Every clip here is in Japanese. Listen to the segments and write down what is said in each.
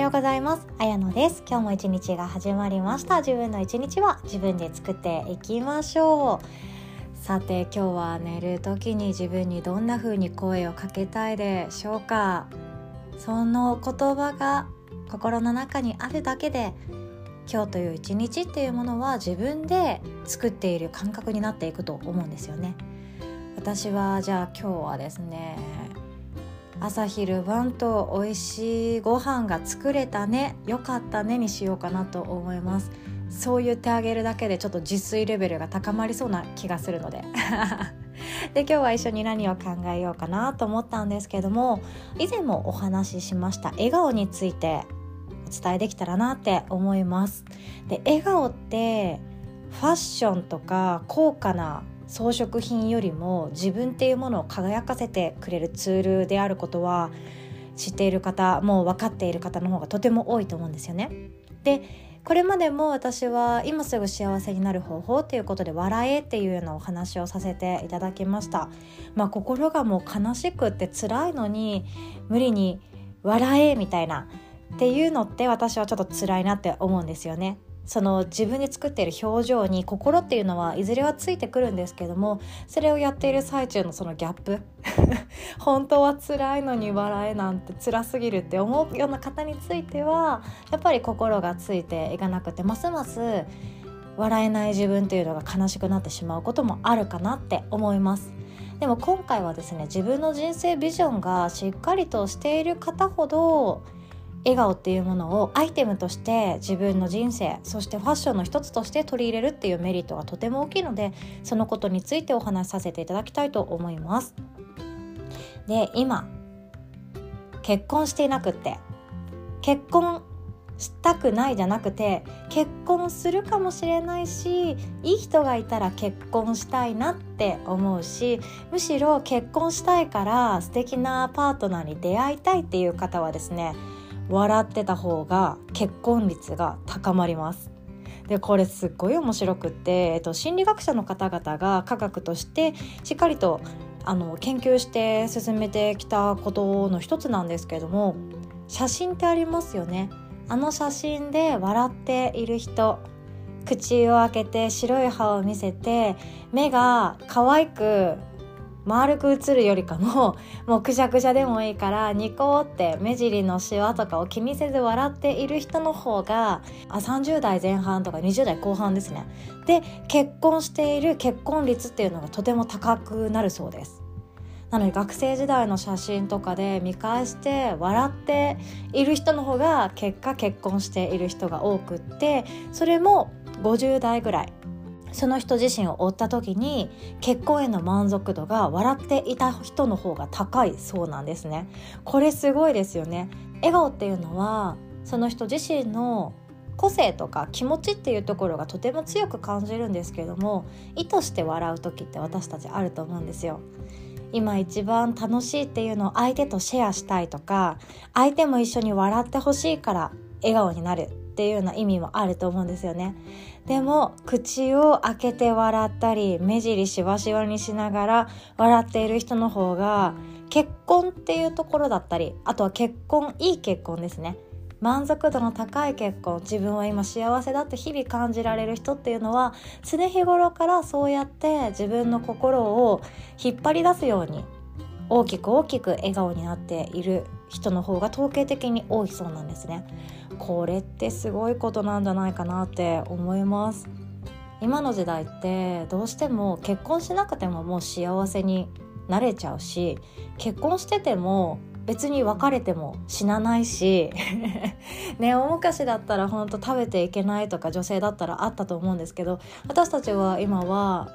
ようございます。あやのです。今日も一日が始まりました。自分の一日は自分で作っていきましょう。さて今日は寝る時に自分にどんな風に声をかけたいでしょうか。その言葉が心の中にあるだけで今日という一日っていうものは自分で作っている感覚になっていくと思うんですよね。私はじゃあ今日はですね朝昼晩と美味しいご飯が作れたねよかったねにしようかなと思います。そう言ってあげるだけでちょっと自炊レベルが高まりそうな気がするので。で今日は一緒に何を考えようかなと思ったんですけども以前もお話ししました笑顔についてお伝えできたらなって思います。で笑顔ってファッションとか高価な装飾品よりも自分っていうものを輝かせてくれるツールであることは知っている方もう分かっている方の方がとても多いと思うんですよね。でこれまでも私は今すぐ幸せになる方法ということで笑えっていうようなお話をさせていただきました。まあ、心がもう悲しくって辛いのに無理に笑えみたいなっていうのって私はちょっと辛いなって思うんですよね。その自分で作っている表情に心っていうのはいずれはついてくるんですけどもそれをやっている最中のそのギャップ 本当は辛いのに笑えなんて辛すぎるって思うような方についてはやっぱり心がついていかなくてますます笑えない自分っていうのが悲しくなってしまうこともあるかなって思います。でも今回はですね自分の人生ビジョンがしっかりとしている方ほど笑顔っていうものをアイテムとして自分の人生そしてファッションの一つとして取り入れるっていうメリットがとても大きいのでそのことについてお話しさせていただきたいと思います。で今結婚していなくって結婚したくないじゃなくて結婚するかもしれないしいい人がいたら結婚したいなって思うしむしろ結婚したいから素敵なパートナーに出会いたいっていう方はですね笑ってた方が結婚率が高まります。でこれすっごい面白くって、えっと、心理学者の方々が科学としてしっかりとあの研究して進めてきたことの一つなんですけども写真ってありますよね。あの写真で笑っている人口を開けて白い歯を見せて目が可愛く丸く映るよりかも もうくしゃくしゃでもいいからニコって目尻のシワとかを気にせず笑っている人の方があ30代前半とか20代後半ですね。で結婚している結婚率っていうのがとても高くなるそうです。なので学生時代の写真とかで見返して笑っている人の方が結果結婚している人が多くってそれも50代ぐらい。その人自身を追った時に結婚への満足度が笑っていた人の方が高いそうなんですね。これすごいですよね。笑顔っていうのはその人自身の個性とか気持ちっていうところがとても強く感じるんですけども意図して笑う時って私たちあると思うんですよ。今一番楽しいっていうのを相手とシェアしたいとか相手も一緒に笑ってほしいから笑顔になる。っていうような意味もあると思うんですよね。でも口を開けて笑ったり目尻しわしわにしながら笑っている人の方が結婚っていうところだったりあとは結婚いい結婚ですね。満足度の高い結婚自分は今幸せだって日々感じられる人っていうのは常日頃からそうやって自分の心を引っ張り出すように大きく大きく笑顔になっている人の方が統計的に多いそうなんですね。これってすごいことなんじゃないかなって思います。今の時代ってどうしても結婚しなくてももう幸せになれちゃうし結婚してても別に別れても死なないし ね大昔だったら本当食べていけないとか女性だったらあったと思うんですけど私たちは今は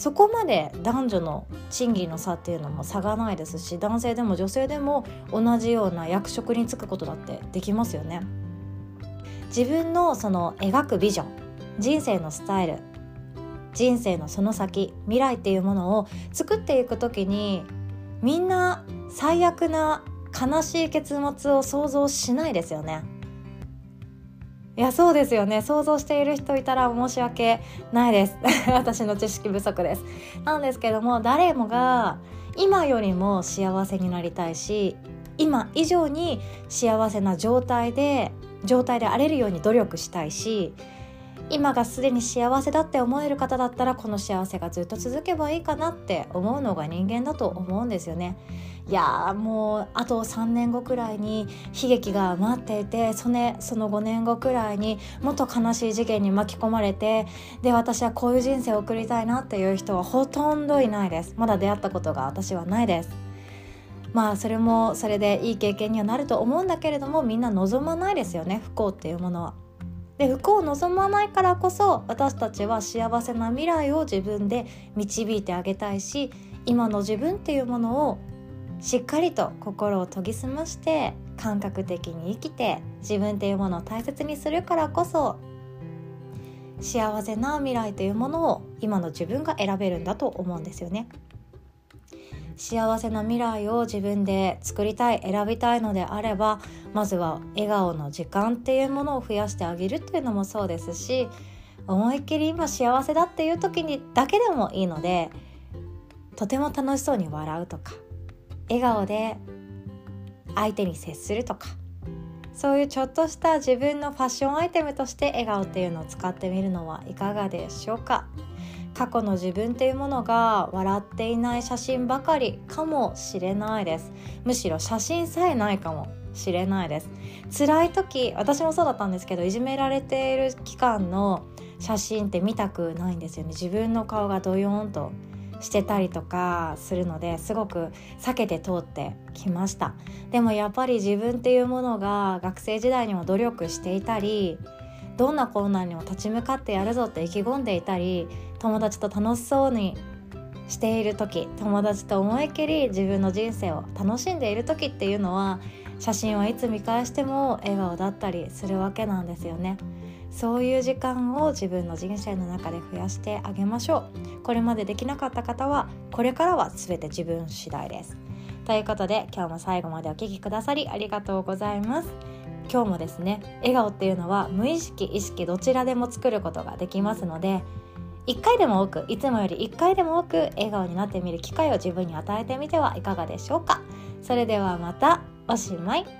そこまで男女の賃金の差っていうのも差がないですし男性でも女性でも同じような役職に就くことだってできますよね。自分のその描くビジョン人生のスタイル人生のその先未来っていうものを作っていく時にみんな最悪な悲しい結末を想像しないですよね。いやそうですよね。想像している人いたら申し訳ないです。私の知識不足です。なんですけども誰もが今よりも幸せになりたいし今以上に幸せな状態で状態で荒れるように努力したいし今がすでに幸せだって思える方だったらこの幸せがずっと続けばいいかなって思うのが人間だと思うんですよね。いやもうあと3年後くらいに悲劇が待っていてそのその5年後くらいにもっと悲しい事件に巻き込まれてで私はこういう人生を送りたいなっていう人はほとんどいないですまだ出会ったことが私はないですまあそれもそれでいい経験にはなると思うんだけれどもみんな望まないですよね不幸っていうものは。で不幸を望まないからこそ私たちは幸せな未来を自分で導いてあげたいし今の自分っていうものをしっかりと心を研ぎ澄まして感覚的に生きて自分っていうものを大切にするからこそ幸せな未来というものを今の自分が選べるんだと思うんですよね。幸せな未来を自分で作りたい選びたいのであればまずは笑顔の時間っていうものを増やしてあげるっていうのもそうですし思いっきり今幸せだっていう時にだけでもいいのでとても楽しそうに笑うとか笑顔で相手に接するとかそういうちょっとした自分のファッションアイテムとして笑顔っていうのを使ってみるのはいかがでしょうか？過去の自分っていうものが笑っていない写真ばかりかもしれないです。むしろ写真さえないかもしれないです。辛い時私もそうだったんですけどいじめられている期間の写真って見たくないんですよね。自分の顔がドヨーンとしてたりとかするのですごく避けて通ってきました。でもやっぱり自分っていうものが学生時代にも努力していたりどんな困難にも立ち向かってやるぞって意気込んでいたり友達と楽しそうにしている時友達と思いっきり自分の人生を楽しんでいる時っていうのは写真はいつ見返しても笑顔だったりするわけなんですよね。そういう時間を自分の人生の中で増やしてあげましょう。これまでできなかった方はこれからは全て自分次第です。ということで今日も最後までお聴きくださりありがとうございます。今日もですね笑顔っていうのは無意識意識どちらでも作ることができますので1回でも多くいつもより1回でも多く笑顔になってみる機会を自分に与えてみてはいかがでしょうか。それではまたおしまい。